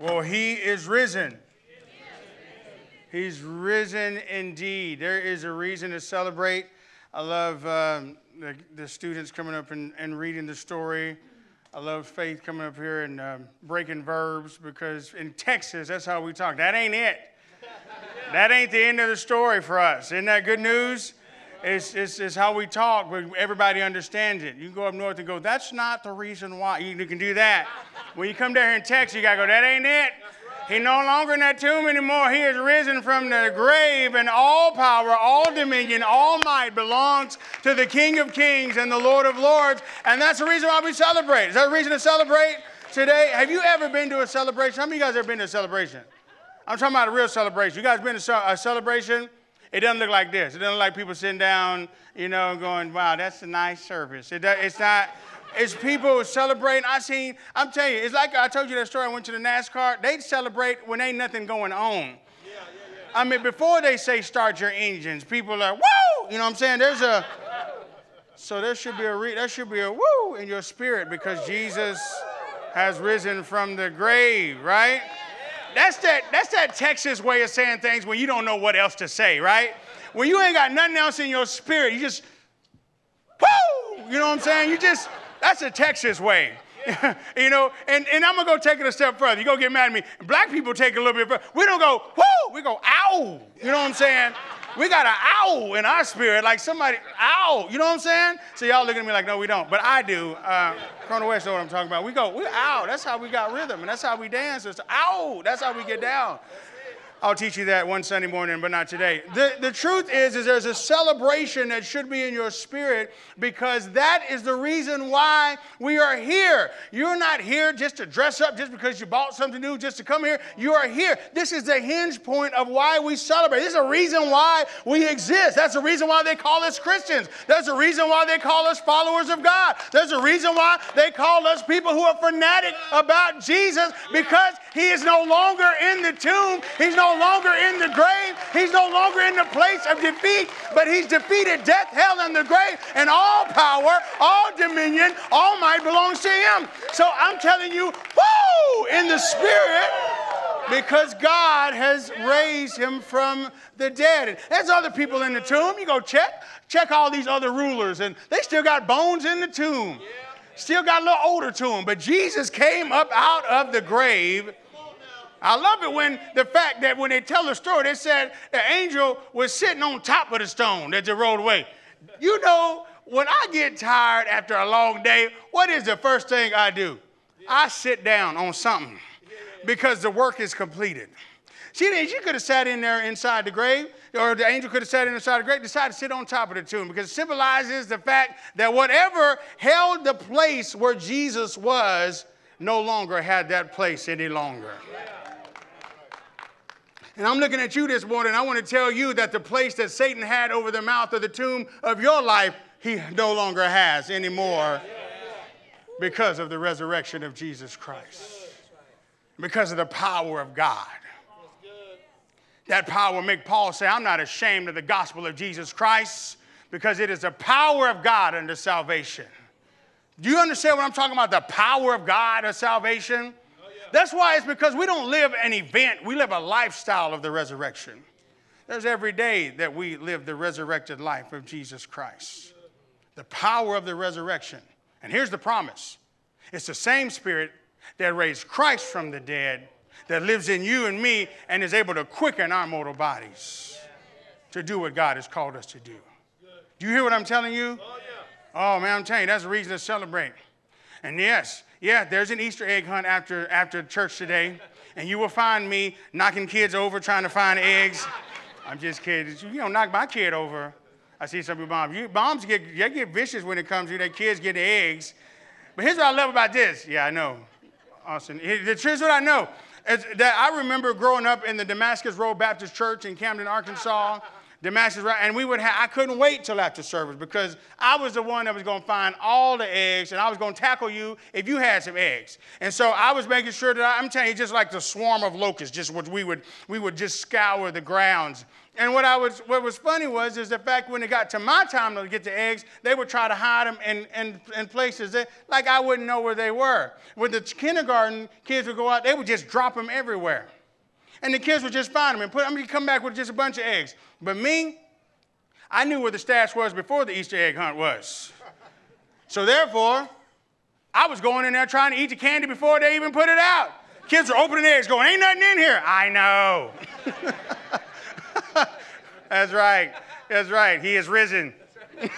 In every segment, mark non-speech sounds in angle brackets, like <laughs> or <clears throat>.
Well, he is risen. He's risen indeed. There is a reason to celebrate. I love um, the, the, students coming up and, and, reading the story. I love Faith coming up here and um, breaking verbs because in Texas, that's how we talk. That ain't it. That ain't the end of the story for us. Isn't that good news? It's, it's, it's, how we talk, but everybody understands it. You go up north and go, that's not the reason why. You can do that. When you come down here in Texas, you got to go, that ain't it. He no longer in that tomb anymore. He is risen from the grave, and all power, all dominion, all might belongs to the King of Kings and the Lord of Lords. And that's the reason why we celebrate. Is that a reason to celebrate today? Have you ever been to a celebration? How many of you guys ever been to a celebration? I'm talking about a real celebration. You guys been to a celebration? It doesn't look like this. It doesn't look like people sitting down, you know, going, wow, that's a nice service. It does, it's not, it's people celebrating. I seen, I'm telling you, it's like I told you that story. I went to the NASCAR. They celebrate when ain't nothing going on. Yeah, yeah, yeah. I mean, before they say start your engines, people are, woo! You know what I'm saying? There's a, so there should be a, re, there should be a woo in your spirit because Jesus has risen from the grave, right? That's that, that's that Texas way of saying things when you don't know what else to say, right? When you ain't got nothing else in your spirit, you just, whoo! You know what I'm saying? You just, that's a Texas way. <laughs> you know, and, and I'm gonna go take it a step further. You go get mad at me. Black people take it a little bit further. We don't go, whoo, we go, ow. You know what I'm saying? We got an owl in our spirit, like somebody, ow. You know what I'm saying? So y'all looking at me like, no, we don't. But I do. Uh, West know what I'm talking about. We go, we ow. That's how we got rhythm, and that's how we dance. It's ow. That's how we get down. I'll teach you that one Sunday morning, but not today. The, the truth is, is there's a celebration that should be in your spirit because that is the reason why we are here. You're not here just to dress up just because you bought something new, just to come here. You are here. This is the hinge point of why we celebrate. This is a reason why we exist. That's the reason why they call us Christians. That's the reason why they call us followers of God. There's a reason why they call us people who are fanatic about Jesus because he is no longer in the tomb. He's no longer in the grave. He's no longer in the place of defeat, but he's defeated death, hell, and the grave. And all power, all dominion, all might belongs to him. So I'm telling you, woo, in the spirit, because God has raised him from the dead. And there's other people in the tomb. You go check, check all these other rulers, and they still got bones in the tomb. Still got a little odor to them. But Jesus came up out of the grave I love it when the fact that when they tell the story, they said the angel was sitting on top of the stone that they rolled away. You know, when I get tired after a long day, what is the first thing I do? I sit down on something because the work is completed. See, she could have sat in there inside the grave, or the angel could have sat inside the grave, decided to sit on top of the tomb because it symbolizes the fact that whatever held the place where Jesus was no longer had that place any longer. And I'm looking at you this morning. I want to tell you that the place that Satan had over the mouth of the tomb of your life, he no longer has anymore because of the resurrection of Jesus Christ, because of the power of God. That power make Paul say, I'm not ashamed of the gospel of Jesus Christ because it is the power of God unto salvation. Do you understand what I'm talking about? The power of God of salvation? That's why it's because we don't live an event, we live a lifestyle of the resurrection. There's every day that we live the resurrected life of Jesus Christ. The power of the resurrection. And here's the promise it's the same spirit that raised Christ from the dead that lives in you and me and is able to quicken our mortal bodies to do what God has called us to do. Do you hear what I'm telling you? Oh, oh man, I'm telling you, that's a reason to celebrate. And yes, yeah, there's an Easter egg hunt after, after church today, and you will find me knocking kids over trying to find eggs. I'm just kidding. You don't knock my kid over. I see some of your moms. You, moms get, they get vicious when it comes to their kids getting eggs. But here's what I love about this. Yeah, I know. Austin. Here's what I know. Is that I remember growing up in the Damascus Road Baptist Church in Camden, Arkansas. Damascus, right, and we would have, I couldn't wait till after service because I was the one that was going to find all the eggs and I was going to tackle you if you had some eggs. And so I was making sure that I, I'm telling you, just like the swarm of locusts, just what we would, we would just scour the grounds. And what I was, what was funny was, is the fact when it got to my time to get the eggs, they would try to hide them in, in, in places that, like I wouldn't know where they were. When the kindergarten kids would go out, they would just drop them everywhere. And the kids would just find them and put, I mean, come back with just a bunch of eggs. But me, I knew where the stash was before the Easter egg hunt was. So therefore, I was going in there trying to eat the candy before they even put it out. Kids are opening eggs going, ain't nothing in here. I know. <laughs> That's right. That's right. He is risen. <laughs>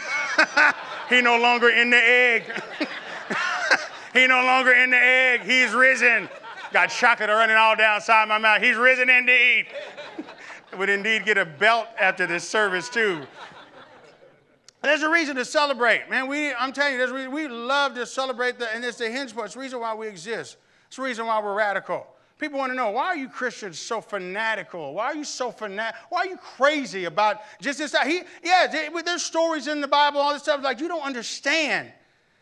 <laughs> he no longer in the egg. he no longer in the egg. He's risen. Got chocolate running all down inside my mouth. He's risen indeed. <laughs> Would indeed get a belt after this service, too. There's a reason to celebrate, man. We, I'm telling you, there's reason, we love to celebrate, the, and it's the hinge point. It's the reason why we exist. It's the reason why we're radical. People want to know why are you Christians so fanatical? Why are you so fanatic? Why are you crazy about just this? He, yeah, there's stories in the Bible, all this stuff. Like you don't understand.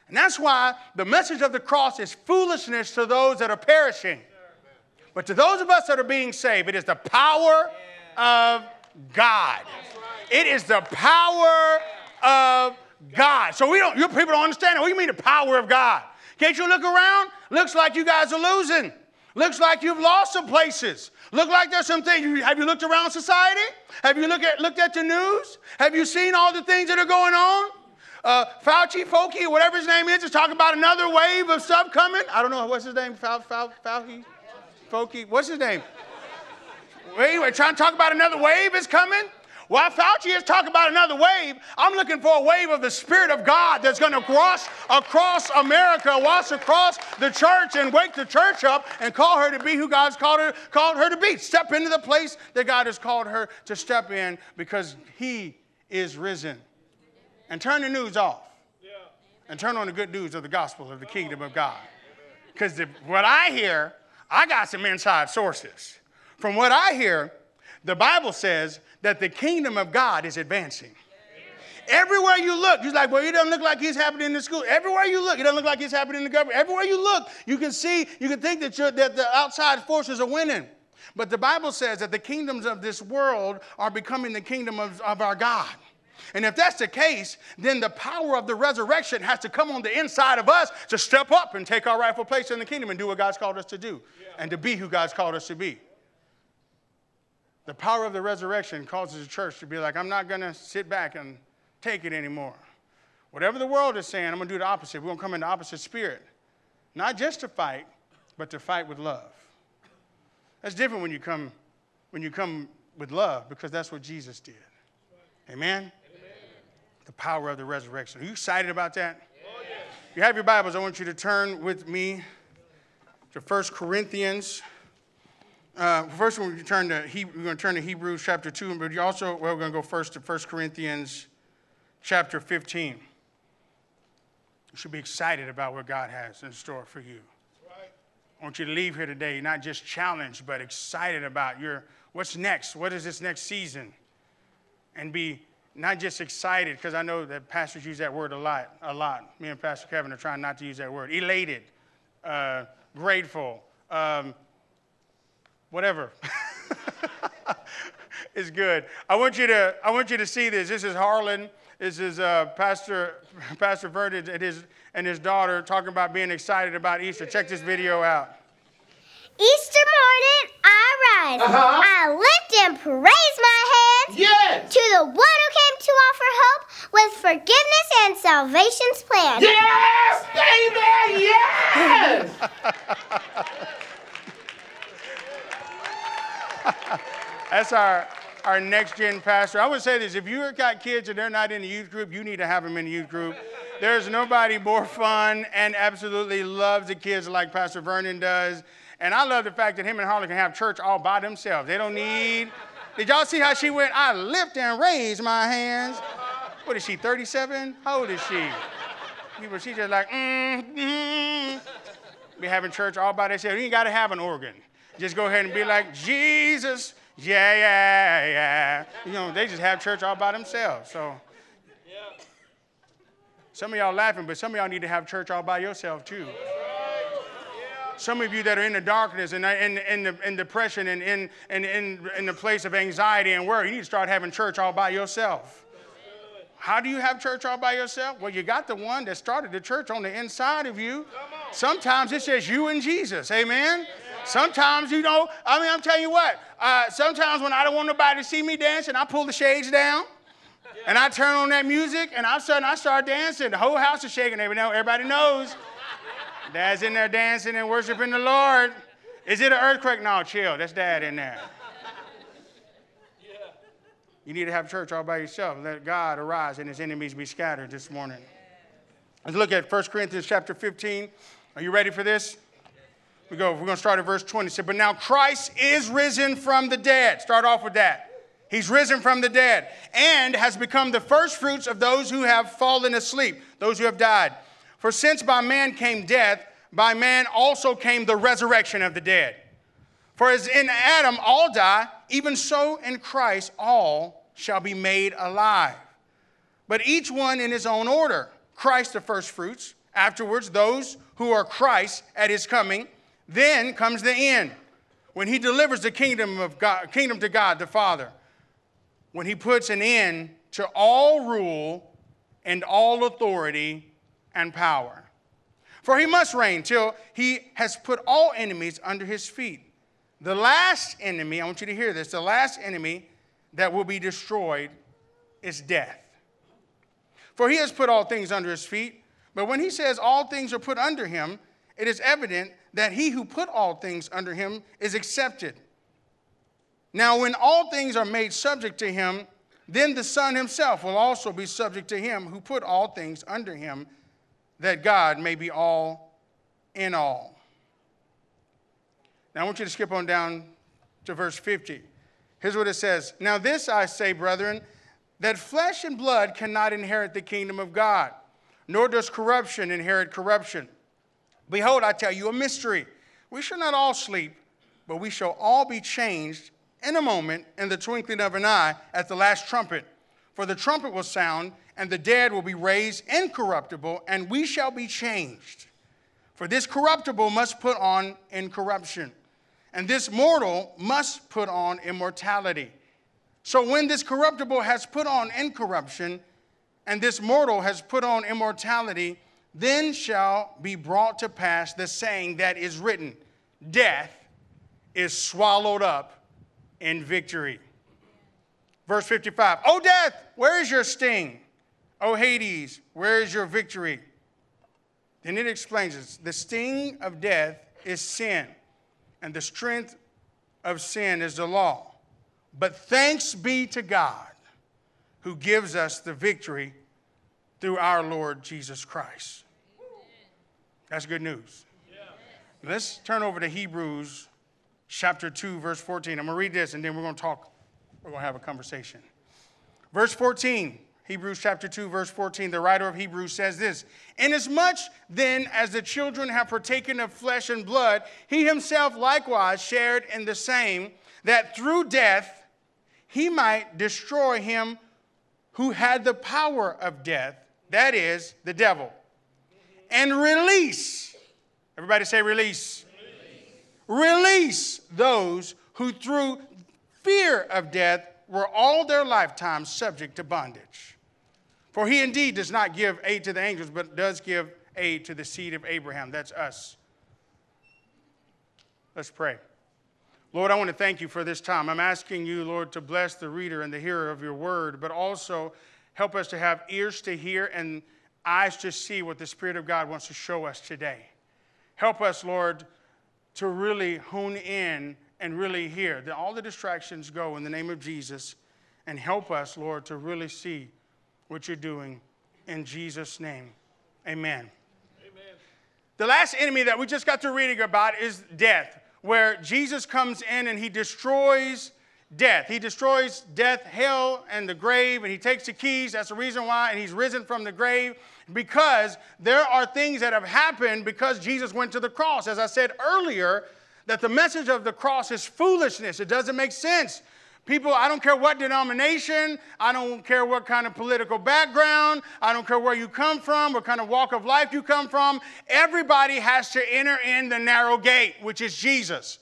And that's why the message of the cross is foolishness to those that are perishing. But to those of us that are being saved, it is the power of God. It is the power of God. So we don't, you people don't understand it. What do you mean the power of God? Can't you look around? Looks like you guys are losing. Looks like you've lost some places. Look like there's some things. Have you looked around society? Have you look at, looked at the news? Have you seen all the things that are going on? Uh, Fauci, Foki, whatever his name is, is talking about another wave of stuff coming. I don't know. What's his name? Fau, Fau, Fauci? Foki? What's his name? Anyway, trying to talk about another wave is coming. While Fauci is talking about another wave, I'm looking for a wave of the Spirit of God that's going to cross across America, wash across the church, and wake the church up and call her to be who God's called her, called her to be. Step into the place that God has called her to step in because He is risen. And turn the news off. And turn on the good news of the gospel of the kingdom of God. Because what I hear, I got some inside sources. From what I hear, the Bible says that the kingdom of God is advancing. Everywhere you look, you're like, well, it doesn't look like he's happening in the school. Everywhere you look, it doesn't look like it's happening in the government. Everywhere you look, you can see, you can think that, that the outside forces are winning. But the Bible says that the kingdoms of this world are becoming the kingdom of, of our God. And if that's the case, then the power of the resurrection has to come on the inside of us to step up and take our rightful place in the kingdom and do what God's called us to do yeah. and to be who God's called us to be. The power of the resurrection causes the church to be like, I'm not going to sit back and take it anymore. Whatever the world is saying, I'm going to do the opposite. We're going to come in the opposite spirit. Not just to fight, but to fight with love. That's different when you come, when you come with love because that's what Jesus did. Amen? The power of the resurrection. Are you excited about that? Oh, you have your Bibles, I want you to turn with me to 1 Corinthians uh, first, we're going, to turn to we're going to turn to Hebrews chapter 2, but you also, well, we're going to go first to 1 Corinthians chapter 15. You should be excited about what God has in store for you. Right. I want you to leave here today not just challenged, but excited about your what's next. What is this next season? And be not just excited, because I know that pastors use that word a lot. A lot. Me and Pastor Kevin are trying not to use that word. Elated, uh, grateful, um, whatever. <laughs> it's good. I want you to I want you to see this. This is Harlan. This is uh, Pastor <laughs> Pastor Vernon and his and his daughter talking about being excited about Easter. Check this video out. Easter morning, I rise. Uh-huh. I lift and praise my hands yes. to the one who came to offer hope with forgiveness and salvation's plan. Yes, baby, yes. <laughs> That's our, our next gen pastor. I would say this if you've got kids and they're not in the youth group, you need to have them in the youth group. There's nobody more fun and absolutely loves the kids like Pastor Vernon does. And I love the fact that him and Harley can have church all by themselves. They don't need. Did y'all see how she went? I lift and raise my hands. What is she, 37? How old is she? People, she just like, mm, mm. Be having church all by themselves. You ain't got to have an organ. Just go ahead and be like, Jesus, Yeah, yeah, yeah. You know, they just have church all by themselves. So some of y'all laughing, but some of y'all need to have church all by yourself too. Some of you that are in the darkness and in, in, the, in depression and in, in, in, in the place of anxiety and worry, you need to start having church all by yourself. How do you have church all by yourself? Well, you got the one that started the church on the inside of you. Sometimes it's just you and Jesus. Amen. Sometimes, you know, I mean, I'm telling you what, uh, sometimes when I don't want nobody to see me dancing, I pull the shades down and I turn on that music and all of a sudden I start dancing. The whole house is shaking. Everybody knows. Dad's in there dancing and worshiping the Lord. Is it an earthquake? No, chill. That's dad in there. You need to have church all by yourself. Let God arise and his enemies be scattered this morning. Let's look at 1 Corinthians chapter 15. Are you ready for this? We go. We're going to start at verse 20. It said, But now Christ is risen from the dead. Start off with that. He's risen from the dead and has become the first fruits of those who have fallen asleep, those who have died. For since by man came death, by man also came the resurrection of the dead. For as in Adam all die, even so in Christ all shall be made alive. But each one in his own order Christ the first fruits, afterwards those who are Christ at his coming. Then comes the end, when he delivers the kingdom of God, kingdom to God the Father, when he puts an end to all rule and all authority and power. For he must reign till he has put all enemies under his feet. The last enemy, I want you to hear this, the last enemy that will be destroyed is death. For he has put all things under his feet. But when he says all things are put under him, it is evident that he who put all things under him is accepted. Now, when all things are made subject to him, then the Son himself will also be subject to him who put all things under him that God may be all in all. Now I want you to skip on down to verse 50. Here's what it says Now, this I say, brethren, that flesh and blood cannot inherit the kingdom of God, nor does corruption inherit corruption. Behold, I tell you a mystery. We shall not all sleep, but we shall all be changed in a moment, in the twinkling of an eye, at the last trumpet. For the trumpet will sound, and the dead will be raised incorruptible, and we shall be changed. For this corruptible must put on incorruption, and this mortal must put on immortality. So when this corruptible has put on incorruption, and this mortal has put on immortality, then shall be brought to pass the saying that is written Death is swallowed up in victory. Verse 55 O death, where is your sting? O Hades, where is your victory? Then it explains this the sting of death is sin, and the strength of sin is the law. But thanks be to God who gives us the victory through our Lord Jesus Christ. That's good news. Let's turn over to Hebrews chapter 2, verse 14. I'm going to read this and then we're going to talk, we're going to have a conversation. Verse 14 Hebrews chapter 2, verse 14, the writer of Hebrews says this Inasmuch then as the children have partaken of flesh and blood, he himself likewise shared in the same, that through death he might destroy him who had the power of death, that is, the devil, and release. Everybody say release. Release, release those who through fear of death were all their lifetime subject to bondage. For he indeed does not give aid to the angels, but does give aid to the seed of Abraham. That's us. Let's pray. Lord, I want to thank you for this time. I'm asking you, Lord, to bless the reader and the hearer of your word, but also help us to have ears to hear and eyes to see what the Spirit of God wants to show us today. Help us, Lord, to really hone in and really hear that all the distractions go in the name of Jesus, and help us, Lord, to really see what you're doing in Jesus' name. Amen. Amen. The last enemy that we just got to reading about is death, where Jesus comes in and he destroys death. He destroys death, hell, and the grave, and he takes the keys. That's the reason why, and he's risen from the grave because there are things that have happened because Jesus went to the cross. As I said earlier, that the message of the cross is foolishness. It doesn't make sense. People, I don't care what denomination, I don't care what kind of political background, I don't care where you come from, what kind of walk of life you come from. Everybody has to enter in the narrow gate, which is Jesus.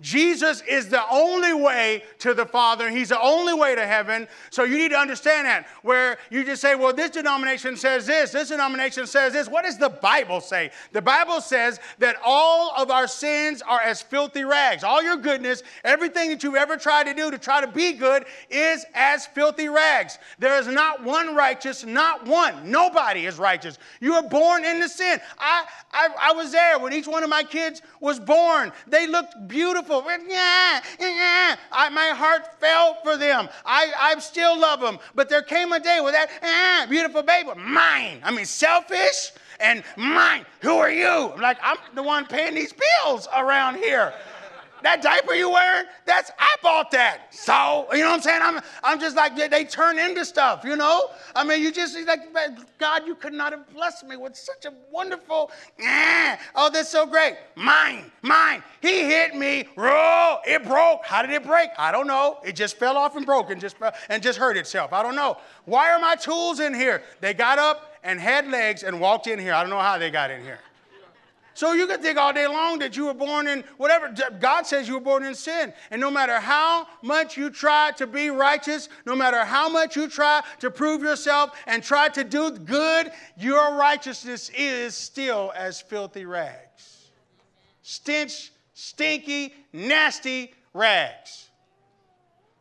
Jesus is the only way to the Father. He's the only way to heaven. So you need to understand that. Where you just say, well, this denomination says this, this denomination says this. What does the Bible say? The Bible says that all of our sins are as filthy rags. All your goodness, everything that you've ever tried to do to try to be good is as filthy rags. There is not one righteous, not one. Nobody is righteous. You are born into sin. I, I, I was there when each one of my kids was born. They looked beautiful beautiful. Yeah, yeah. I, my heart fell for them. I, I still love them. But there came a day where that eh, beautiful baby, mine. I mean, selfish and mine. Who are you? I'm like, I'm the one paying these bills around here. That diaper you wearing, that's I bought that. So, you know what I'm saying? I'm, I'm just like, they, they turn into stuff, you know? I mean, you just like, God, you could not have blessed me with such a wonderful, eh, oh, that's so great. Mine, mine. He hit me, oh, it broke. How did it break? I don't know. It just fell off and broke and just, and just hurt itself. I don't know. Why are my tools in here? They got up and had legs and walked in here. I don't know how they got in here. So you can think all day long that you were born in whatever. God says you were born in sin. And no matter how much you try to be righteous, no matter how much you try to prove yourself and try to do good, your righteousness is still as filthy rags. Stench, stinky, nasty rags.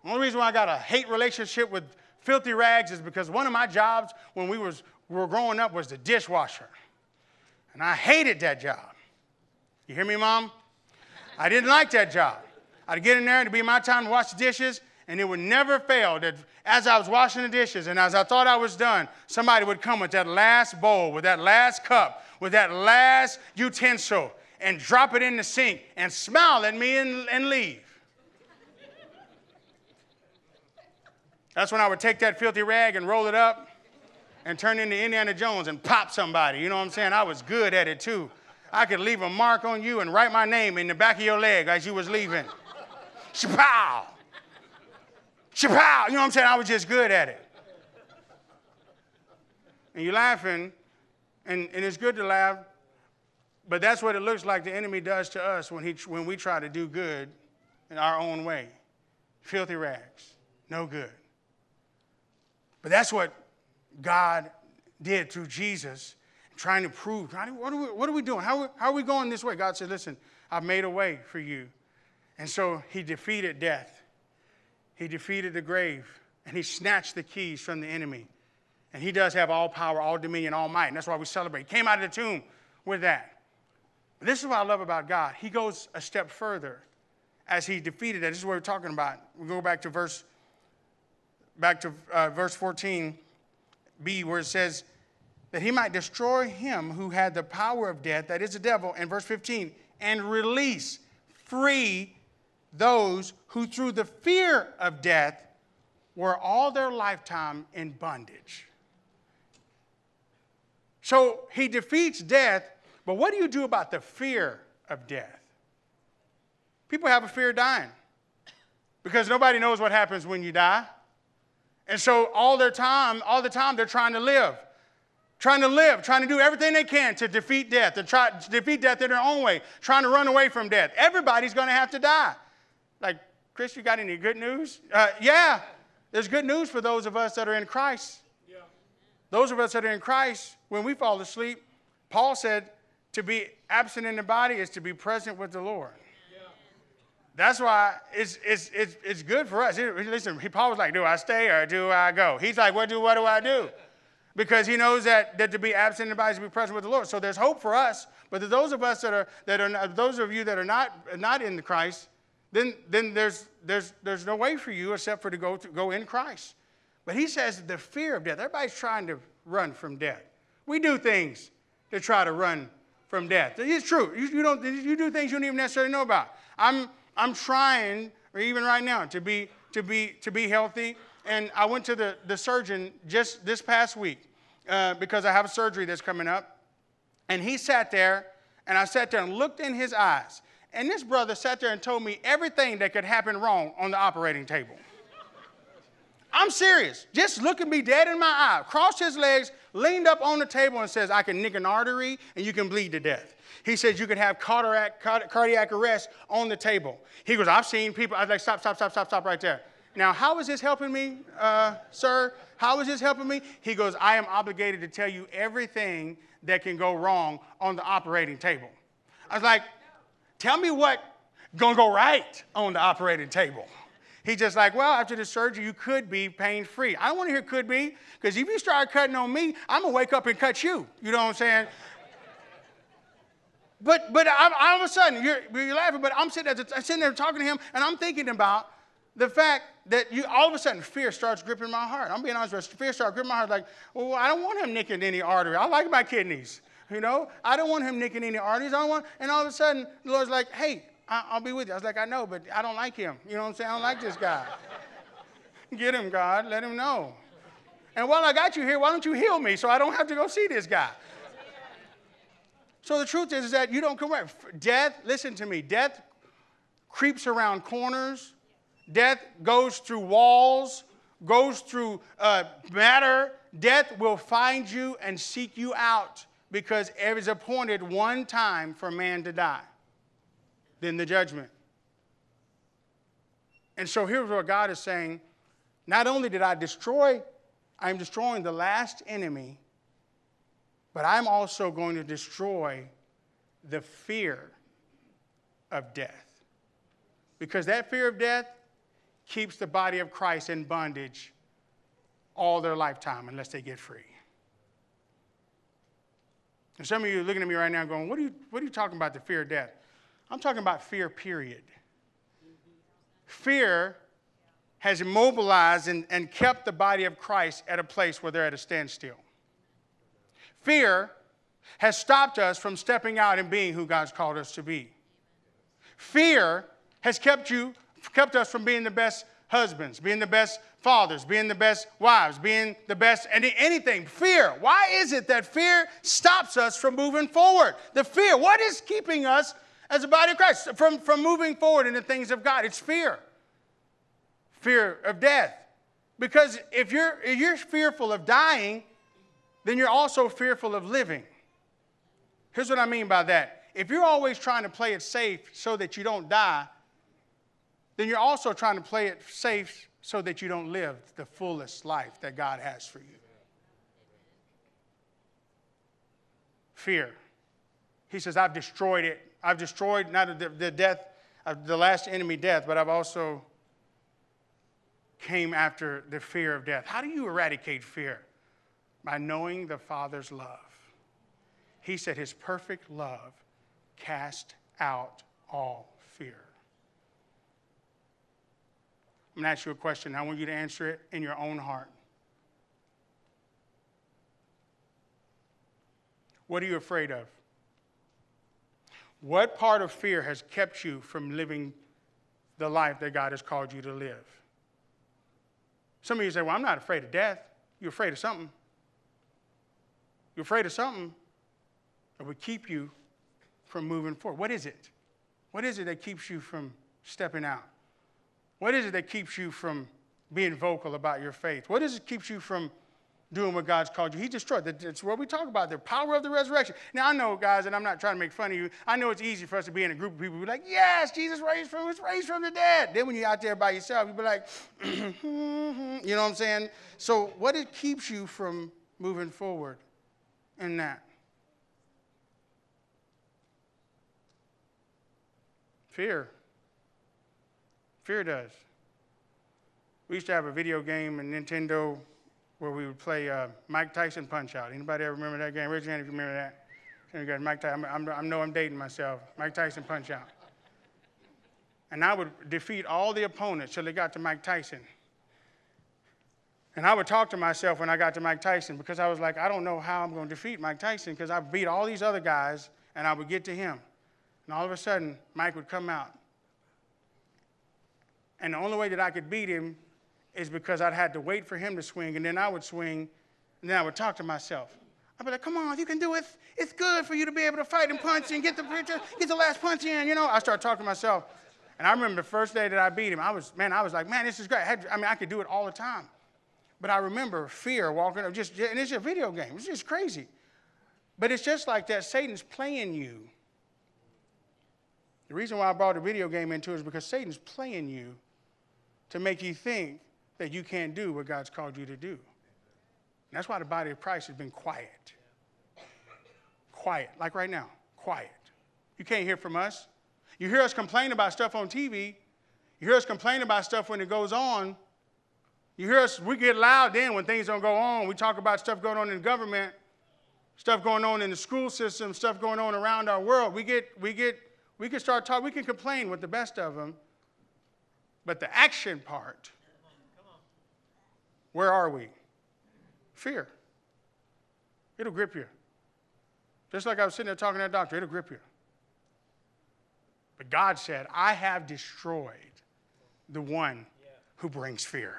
The only reason why I got a hate relationship with filthy rags is because one of my jobs when we, was, we were growing up was the dishwasher. And I hated that job. You hear me, Mom? I didn't like that job. I'd get in there, it'd be my time to wash the dishes, and it would never fail that as I was washing the dishes and as I thought I was done, somebody would come with that last bowl, with that last cup, with that last utensil, and drop it in the sink and smile at me and, and leave. That's when I would take that filthy rag and roll it up and turn into Indiana Jones and pop somebody. You know what I'm saying? I was good at it too. I could leave a mark on you and write my name in the back of your leg as you was leaving. Chapow! Chapow! You know what I'm saying? I was just good at it. And you're laughing, and, and it's good to laugh, but that's what it looks like the enemy does to us when, he, when we try to do good in our own way. Filthy rags, no good. But that's what God did through Jesus, trying to prove, what are we, what are we doing? How, how are we going this way? God said, Listen, I've made a way for you. And so he defeated death, he defeated the grave, and he snatched the keys from the enemy. And he does have all power, all dominion, all might. And that's why we celebrate. He came out of the tomb with that. But this is what I love about God. He goes a step further as he defeated that. This is what we're talking about. We go back to verse, back to uh, verse 14. B, where it says that he might destroy him who had the power of death, that is the devil, and verse 15, and release, free those who through the fear of death were all their lifetime in bondage. So he defeats death, but what do you do about the fear of death? People have a fear of dying because nobody knows what happens when you die. And so all their time, all the time, they're trying to live. Trying to live, trying to do everything they can to defeat death, to try to defeat death in their own way, trying to run away from death. Everybody's going to have to die. Like, Chris, you got any good news? Uh, yeah, there's good news for those of us that are in Christ. Yeah. Those of us that are in Christ, when we fall asleep, Paul said to be absent in the body is to be present with the Lord. That's why it's, it's, it's, it's good for us. Listen, Paul was like, Do I stay or do I go? He's like, What do, what do I do? Because he knows that, that to be absent in body is to be present with the Lord. So there's hope for us. But to those of us that are, that are those of you that are not, not in Christ, then, then there's, there's, there's no way for you except for to go, to go in Christ. But he says the fear of death. Everybody's trying to run from death. We do things to try to run from death. It's true. You, you, don't, you do things you don't even necessarily know about. I'm, I'm trying, or even right now, to be, to be, to be healthy. And I went to the, the surgeon just this past week uh, because I have a surgery that's coming up. And he sat there, and I sat there and looked in his eyes. And this brother sat there and told me everything that could happen wrong on the operating table. I'm serious. Just look at me dead in my eye, crossed his legs, leaned up on the table, and says, I can nick an artery and you can bleed to death. He says, You could have cardiac, cardiac arrest on the table. He goes, I've seen people. I was like, Stop, stop, stop, stop, stop right there. Now, how is this helping me, uh, sir? How is this helping me? He goes, I am obligated to tell you everything that can go wrong on the operating table. I was like, Tell me what gonna go right on the operating table. He's just like, well, after the surgery, you could be pain free. I don't want to hear could be, because if you start cutting on me, I'm gonna wake up and cut you. You know what I'm saying? But but I'm, all of a sudden you're, you're laughing, but I'm sitting, there, I'm sitting there talking to him, and I'm thinking about the fact that you all of a sudden fear starts gripping my heart. I'm being honest with you. Fear starts gripping my heart like, well, I don't want him nicking any artery. I like my kidneys. You know, I don't want him nicking any arteries. I don't want, and all of a sudden, the Lord's like, hey, I'll be with you. I was like, I know, but I don't like him. You know what I'm saying? I don't like this guy. <laughs> Get him, God. Let him know. And while I got you here, why don't you heal me so I don't have to go see this guy? So the truth is, is that you don't come back. Death, listen to me, death creeps around corners, death goes through walls, goes through uh, matter. Death will find you and seek you out because it is appointed one time for man to die, then the judgment. And so here's what God is saying not only did I destroy, I'm destroying the last enemy, but I'm also going to destroy the fear of death. Because that fear of death keeps the body of Christ in bondage all their lifetime unless they get free. And some of you are looking at me right now going, what are you, what are you talking about, the fear of death? I'm talking about fear, period. Fear has immobilized and, and kept the body of Christ at a place where they're at a standstill. Fear has stopped us from stepping out and being who God's called us to be. Fear has kept you, kept us from being the best husbands, being the best fathers, being the best wives, being the best any, anything. Fear. Why is it that fear stops us from moving forward? The fear. What is keeping us as a body of Christ from, from moving forward in the things of God? It's fear. Fear of death. Because if you're, if you're fearful of dying, then you're also fearful of living. Here's what I mean by that. If you're always trying to play it safe so that you don't die, then you're also trying to play it safe so that you don't live the fullest life that God has for you. Fear. He says, I've destroyed it. I've destroyed not the, the death, the last enemy, death, but I've also came after the fear of death. How do you eradicate fear? By knowing the Father's love. He said, His perfect love cast out all fear. I'm going to ask you a question. I want you to answer it in your own heart. What are you afraid of? What part of fear has kept you from living the life that God has called you to live? Some of you say, Well, I'm not afraid of death. You're afraid of something. You're afraid of something that would keep you from moving forward. What is it? What is it that keeps you from stepping out? What is it that keeps you from being vocal about your faith? What is it that keeps you from doing what God's called you? He destroyed. That's what we talk about, the power of the resurrection. Now, I know, guys, and I'm not trying to make fun of you. I know it's easy for us to be in a group of people who are like, yes, Jesus raised from, was raised from the dead. Then when you're out there by yourself, you be like, <clears throat> you know what I'm saying? So what it keeps you from moving forward in that? Fear. Fear does. We used to have a video game in Nintendo where we would play uh, Mike Tyson Punch Out. Anybody ever remember that game? Raise your hand if you remember that. You got Mike Tyson. I'm, I know I'm dating myself. Mike Tyson Punch Out. And I would defeat all the opponents till they got to Mike Tyson. And I would talk to myself when I got to Mike Tyson because I was like, I don't know how I'm going to defeat Mike Tyson because I beat all these other guys and I would get to him. And all of a sudden, Mike would come out and the only way that I could beat him is because I'd had to wait for him to swing, and then I would swing, and then I would talk to myself. I'd be like, come on, you can do it. It's good for you to be able to fight and punch and get the get the last punch in, you know. I start talking to myself. And I remember the first day that I beat him, I was, man, I was like, man, this is great. I, mean, I could do it all the time. But I remember fear walking up, just, and it's a video game. It's just crazy. But it's just like that. Satan's playing you. The reason why I brought the video game into it is because Satan's playing you to make you think that you can't do what God's called you to do. And that's why the body of Christ has been quiet. Quiet, like right now, quiet. You can't hear from us. You hear us complain about stuff on TV. You hear us complain about stuff when it goes on. You hear us, we get loud then when things don't go on. We talk about stuff going on in government, stuff going on in the school system, stuff going on around our world. We get, we get, we can start talking, we can complain with the best of them. But the action part, where are we? Fear. It'll grip you. Just like I was sitting there talking to that doctor, it'll grip you. But God said, I have destroyed the one who brings fear.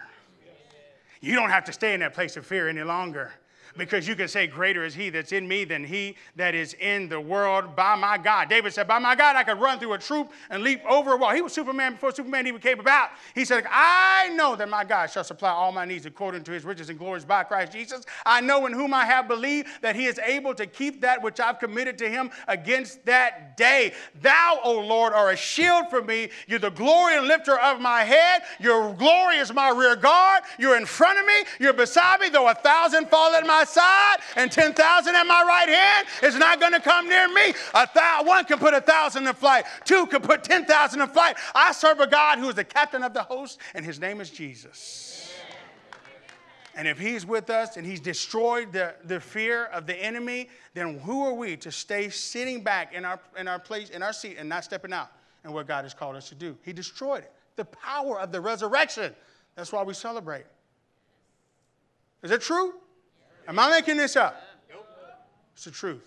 You don't have to stay in that place of fear any longer because you can say, Greater is he that's in me than he that is in the world by my God. David said, By my God, I could run through a troop and leap over a wall. He was Superman before Superman even came about. He said, I know that my God shall supply all my needs according to his riches and glories by Christ Jesus. I know in whom I have believed that he is able to keep that which I've committed to him against that day. Thou, O Lord, are a shield for me. You're the glory and lifter of my head. Your glory is my rear guard. You're in front of me. You're beside me. Though a thousand fall at my side and 10,000 at my right hand is not going to come near me. A one can put a thousand in flight, two can put 10,000 in flight. I serve a God who is the captain of the host, and his name is Jesus. And if he's with us and he's destroyed the, the fear of the enemy, then who are we to stay sitting back in our, in our place, in our seat, and not stepping out in what God has called us to do? He destroyed it. The power of the resurrection. That's why we celebrate. Is it true? Am I making this up? It's the truth.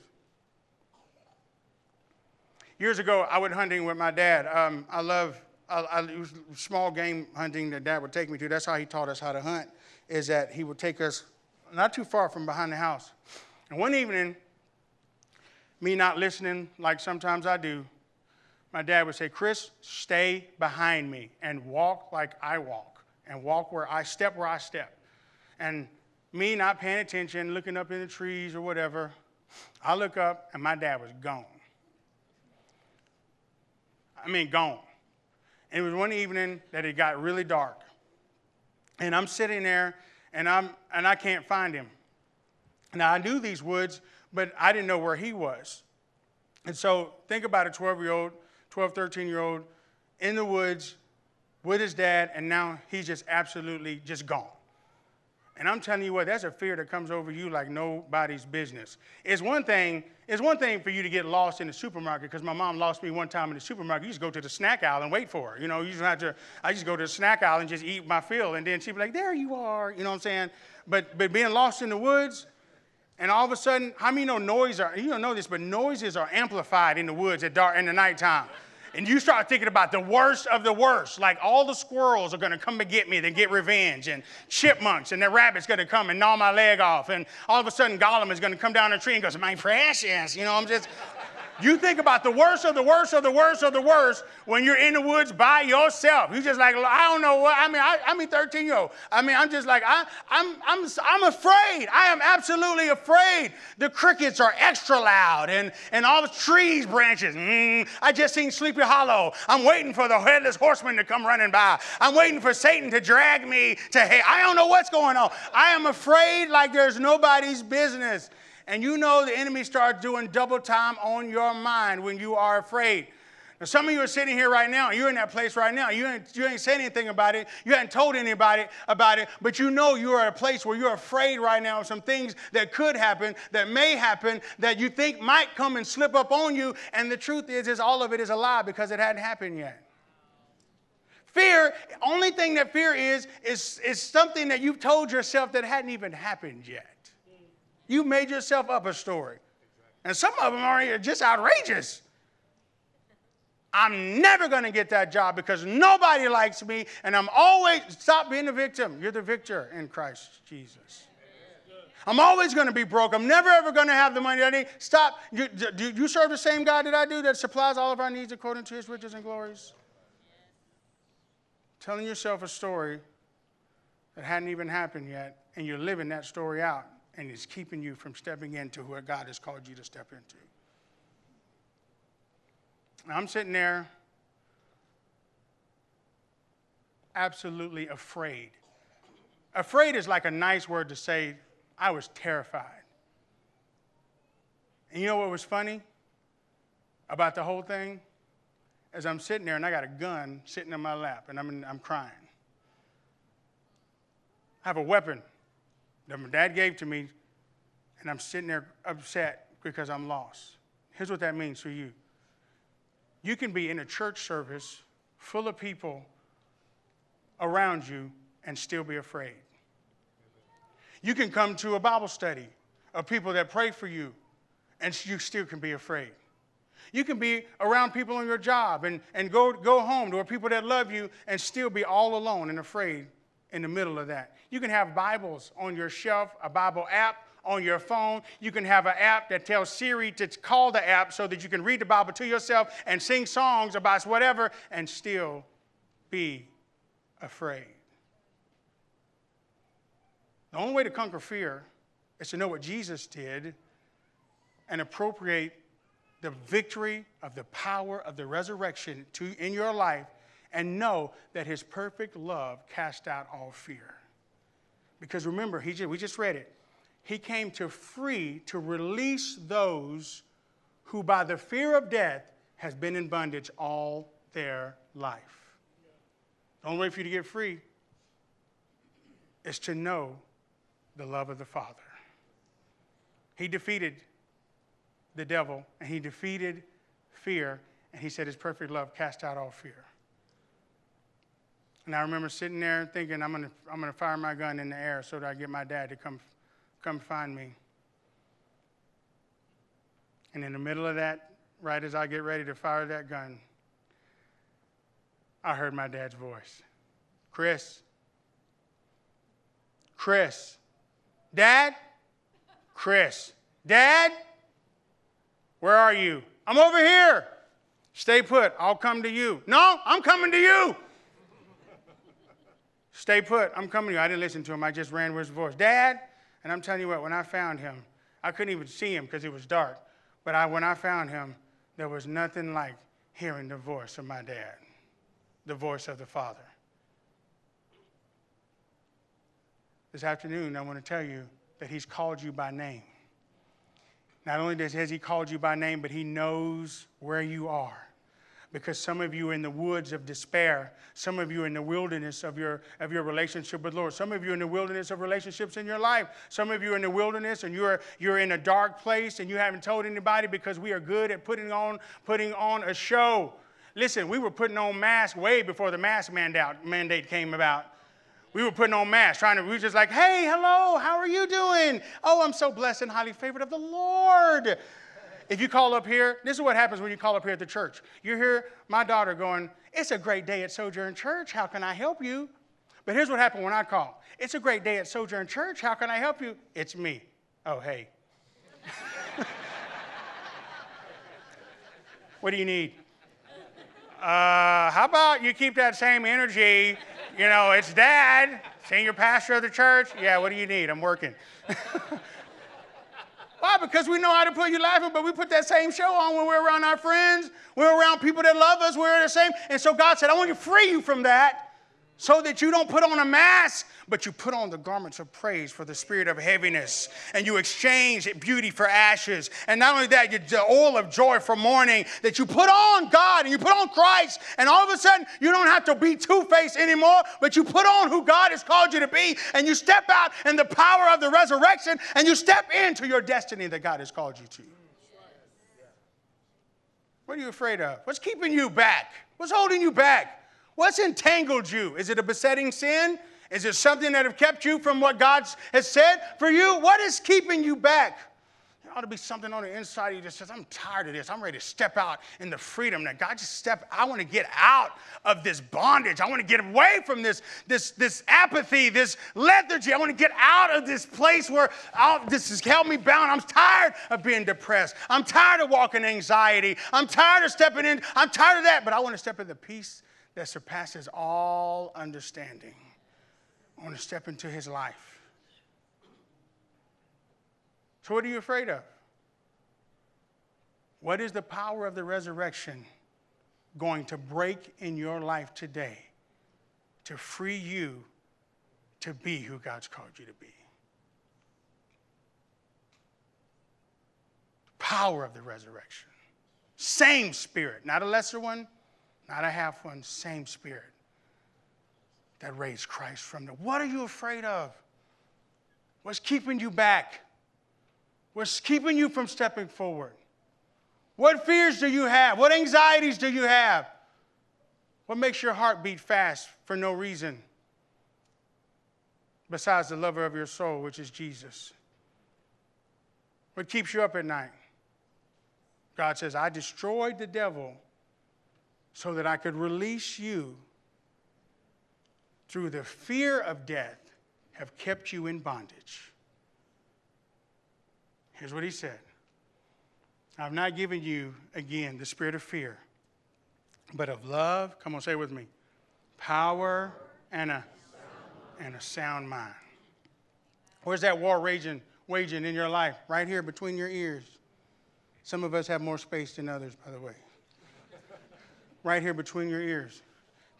Years ago, I went hunting with my dad. Um, I love I, I, it was small game hunting that dad would take me to. That's how he taught us how to hunt, is that he would take us not too far from behind the house. And one evening, me not listening like sometimes I do, my dad would say, Chris, stay behind me and walk like I walk and walk where I step where I step. And me not paying attention, looking up in the trees or whatever, I look up and my dad was gone. I mean, gone. And it was one evening that it got really dark. And I'm sitting there and, I'm, and I can't find him. Now, I knew these woods, but I didn't know where he was. And so think about a 12 year old, 12, 13 year old in the woods with his dad, and now he's just absolutely just gone. And I'm telling you what, that's a fear that comes over you like nobody's business. It's one thing, it's one thing for you to get lost in the supermarket, because my mom lost me one time in the supermarket. You just go to the snack aisle and wait for her. You know, you just have to, I just go to the snack aisle and just eat my fill, and then she'd be like, there you are, you know what I'm saying? But, but being lost in the woods, and all of a sudden, how many know noise are, you don't know this, but noises are amplified in the woods at dark in the nighttime and you start thinking about the worst of the worst, like all the squirrels are gonna come and get me, then get revenge, and chipmunks and the rabbit's gonna come and gnaw my leg off, and all of a sudden Gollum is gonna come down a tree and goes, "My precious," you know. I'm just you think about the worst of the worst of the worst of the worst when you're in the woods by yourself. You're just like, I don't know what, I mean, I, I mean 13 year old. I mean, I'm just like, I, I'm, I'm, I'm afraid. I am absolutely afraid. The crickets are extra loud and, and all the trees branches. Mm, I just seen Sleepy Hollow. I'm waiting for the headless horseman to come running by. I'm waiting for Satan to drag me to hell. I don't know what's going on. I am afraid like there's nobody's business and you know the enemy starts doing double time on your mind when you are afraid. Now, some of you are sitting here right now, you're in that place right now. You ain't, you ain't saying anything about it. You haven't told anybody about it, but you know you are at a place where you're afraid right now of some things that could happen, that may happen, that you think might come and slip up on you. And the truth is, is all of it is a lie because it hadn't happened yet. Fear, only thing that fear is, is, is something that you've told yourself that hadn't even happened yet. You made yourself up a story. And some of them are just outrageous. I'm never going to get that job because nobody likes me, and I'm always, stop being a victim. You're the victor in Christ Jesus. I'm always going to be broke. I'm never ever going to have the money I need. Stop. You, do you serve the same God that I do that supplies all of our needs according to his riches and glories? Telling yourself a story that hadn't even happened yet, and you're living that story out, and it's keeping you from stepping into where God has called you to step into. I'm sitting there absolutely afraid. Afraid is like a nice word to say, I was terrified. And you know what was funny about the whole thing? As I'm sitting there and I got a gun sitting in my lap and I'm, in, I'm crying. I have a weapon that my dad gave to me, and I'm sitting there upset because I'm lost. Here's what that means for you you can be in a church service full of people around you and still be afraid. You can come to a Bible study of people that pray for you and you still can be afraid. You can be around people on your job and, and go, go home to people that love you and still be all alone and afraid in the middle of that. You can have Bibles on your shelf, a Bible app on your phone. You can have an app that tells Siri to call the app so that you can read the Bible to yourself and sing songs about whatever and still be afraid. The only way to conquer fear is to know what Jesus did and appropriate the victory of the power of the resurrection to, in your life and know that his perfect love cast out all fear. Because remember, he just, we just read it. He came to free, to release those who by the fear of death has been in bondage all their life. The only way for you to get free is to know the love of the Father. He defeated the devil and he defeated fear, and he said his perfect love cast out all fear. And I remember sitting there thinking, I'm going to I'm gonna fire my gun in the air so that I get my dad to come, come find me. And in the middle of that, right as I get ready to fire that gun, I heard my dad's voice Chris, Chris, Dad, Chris, Dad, where are you? I'm over here. Stay put. I'll come to you. No, I'm coming to you. Stay put. I'm coming to you. I didn't listen to him. I just ran with his voice. Dad, and I'm telling you what, when I found him, I couldn't even see him because it was dark. But I, when I found him, there was nothing like hearing the voice of my dad, the voice of the Father. This afternoon, I want to tell you that He's called you by name. Not only does, has He called you by name, but He knows where you are because some of you are in the woods of despair. Some of you are in the wilderness of your, of your relationship with Lord. Some of you are in the wilderness of relationships in your life. Some of you are in the wilderness and you're, you're in a dark place and you haven't told anybody because we are good at putting on, putting on a show. Listen, we were putting on masks way before the mask mandate, mandate came about. We were putting on masks, trying to, we were just like, hey, hello, how are you doing? Oh, I'm so blessed and highly favored of the Lord. If you call up here, this is what happens when you call up here at the church. You hear my daughter going, It's a great day at Sojourn Church. How can I help you? But here's what happened when I call It's a great day at Sojourn Church. How can I help you? It's me. Oh, hey. <laughs> what do you need? Uh, how about you keep that same energy? You know, it's dad, senior pastor of the church. Yeah, what do you need? I'm working. <laughs> Why? Because we know how to put you laughing, but we put that same show on when we're around our friends, we're around people that love us, we're the same. And so God said, I want to free you from that so that you don't put on a mask, but you put on the garments of praise for the spirit of heaviness, and you exchange beauty for ashes. And not only that, you the oil of joy for mourning, that you put on God and you put on Christ, and all of a sudden you don't have to be two faced anymore, but you put on who God has called you to be, and you step out in the power of the resurrection, and you step into your destiny that God has called you to. What are you afraid of? What's keeping you back? What's holding you back? What's entangled you? Is it a besetting sin? Is it something that have kept you from what God has said for you? What is keeping you back? there ought to be something on the inside of you that says, I'm tired of this. I'm ready to step out in the freedom that God just step. I want to get out of this bondage. I want to get away from this, this, this apathy, this lethargy. I want to get out of this place where I'll, this has held me bound. I'm tired of being depressed. I'm tired of walking anxiety. I'm tired of stepping in. I'm tired of that, but I want to step in the peace that surpasses all understanding. I want to step into his life. So, what are you afraid of? What is the power of the resurrection going to break in your life today to free you to be who God's called you to be? Power of the resurrection. Same spirit, not a lesser one, not a half one, same spirit that raised Christ from the. What are you afraid of? What's keeping you back? What's keeping you from stepping forward? What fears do you have? What anxieties do you have? What makes your heart beat fast for no reason besides the lover of your soul, which is Jesus? What keeps you up at night? God says, I destroyed the devil so that I could release you through the fear of death, have kept you in bondage. Here's what he said I've not given you, again, the spirit of fear, but of love. Come on, say it with me power and a, and a sound mind. Where's that war raging, waging in your life? Right here between your ears. Some of us have more space than others, by the way. Right here between your ears.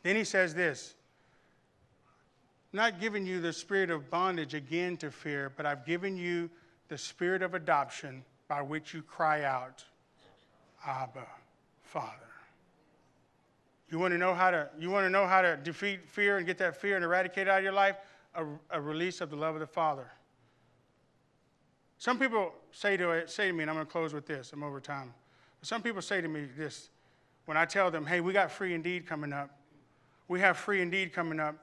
Then he says this not giving you the spirit of bondage again to fear, but I've given you the spirit of adoption by which you cry out, Abba, Father. You want to know how to, you want to know how to defeat fear and get that fear and eradicate out of your life? A, a release of the love of the Father. Some people say to, say to me, and I'm going to close with this, I'm over time. Some people say to me this when I tell them, hey, we got free indeed coming up. We have free indeed coming up.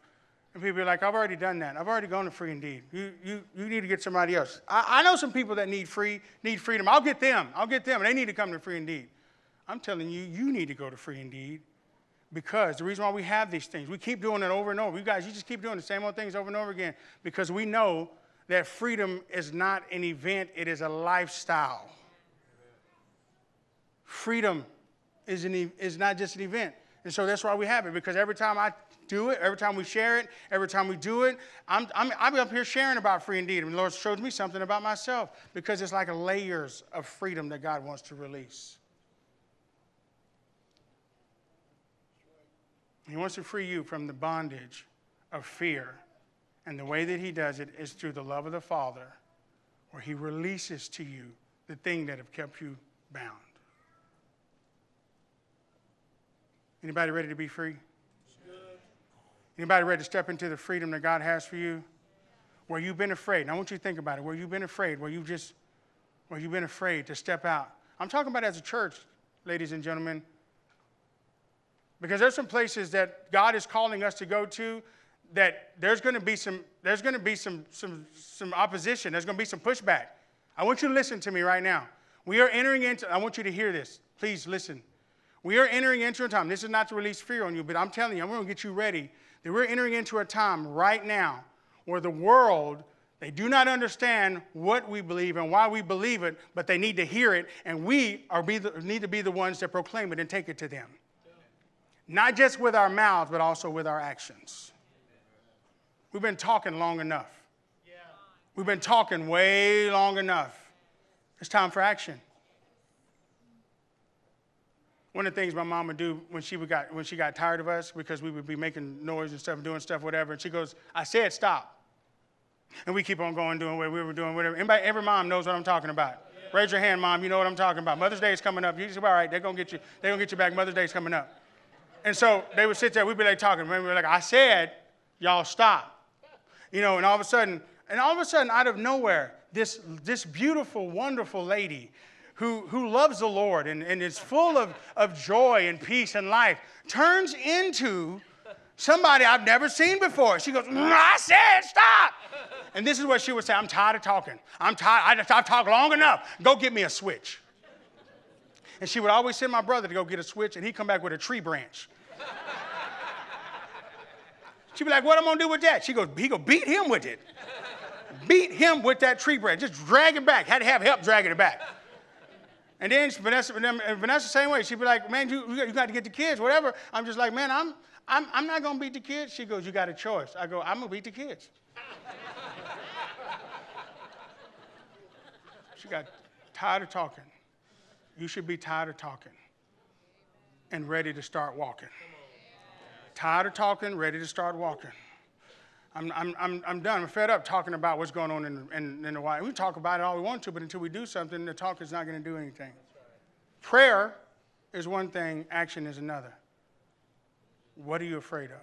And people are like, I've already done that. I've already gone to free indeed. You, you, you need to get somebody else. I, I know some people that need free, need freedom. I'll get them. I'll get them. They need to come to free indeed. I'm telling you, you need to go to free indeed. Because the reason why we have these things, we keep doing it over and over. You guys, you just keep doing the same old things over and over again. Because we know that freedom is not an event, it is a lifestyle. Freedom is, an, is not just an event. And so that's why we have it, because every time I do it, every time we share it, every time we do it, I'm, I'm, I'm up here sharing about free indeed. And the Lord shows me something about myself because it's like layers of freedom that God wants to release. He wants to free you from the bondage of fear. And the way that He does it is through the love of the Father, where He releases to you the thing that have kept you bound. Anybody ready to be free? Anybody ready to step into the freedom that God has for you? Where you've been afraid. I want you to think about it. Where you've been afraid, where you've just where you've been afraid to step out. I'm talking about as a church, ladies and gentlemen. Because there's some places that God is calling us to go to that there's going to be some there's going to be some some some opposition. There's going to be some pushback. I want you to listen to me right now. We are entering into I want you to hear this. Please listen. We are entering into a time. This is not to release fear on you, but I'm telling you, I'm going to get you ready that we're entering into a time right now where the world they do not understand what we believe and why we believe it, but they need to hear it, and we are the, need to be the ones that proclaim it and take it to them. Not just with our mouths, but also with our actions. We've been talking long enough. We've been talking way long enough. It's time for action. One of the things my mom would do when she, would got, when she got tired of us, because we would be making noise and stuff, doing stuff, whatever, and she goes, I said stop. And we keep on going, doing what we were doing, whatever. Anybody, every mom knows what I'm talking about. Yeah. Raise your hand, mom. You know what I'm talking about. Mother's Day is coming up. You say, all right, they're gonna get you. They're gonna get you back. Mother's Day is coming up. And so they would sit there. We'd be like talking. And We were like, I said, y'all stop. You know, and all of a sudden, and all of a sudden, out of nowhere, this this beautiful, wonderful lady who, who loves the Lord and, and is full of, of joy and peace and life turns into somebody I've never seen before. She goes, mm, I said stop. And this is what she would say I'm tired of talking. I'm tired. I, I've talked long enough. Go get me a switch. And she would always send my brother to go get a switch, and he'd come back with a tree branch. She'd be like, What am I gonna do with that? She goes, He go, beat him with it. beat him with that tree branch. Just drag it back. Had to have help dragging it back. And then Vanessa, and Vanessa same way. She'd be like, Man, you, you got to get the kids, whatever. I'm just like, Man, I'm, I'm, I'm not gonna beat the kids. She goes, You got a choice. I go, I'm gonna beat the kids. she got tired of talking. You should be tired of talking and ready to start walking. Tired of talking, ready to start walking. I'm, I'm, I'm, I'm done. I'm fed up talking about what's going on in, in, in the White. We talk about it all we want to, but until we do something, the talk is not going to do anything. Prayer is one thing, action is another. What are you afraid of?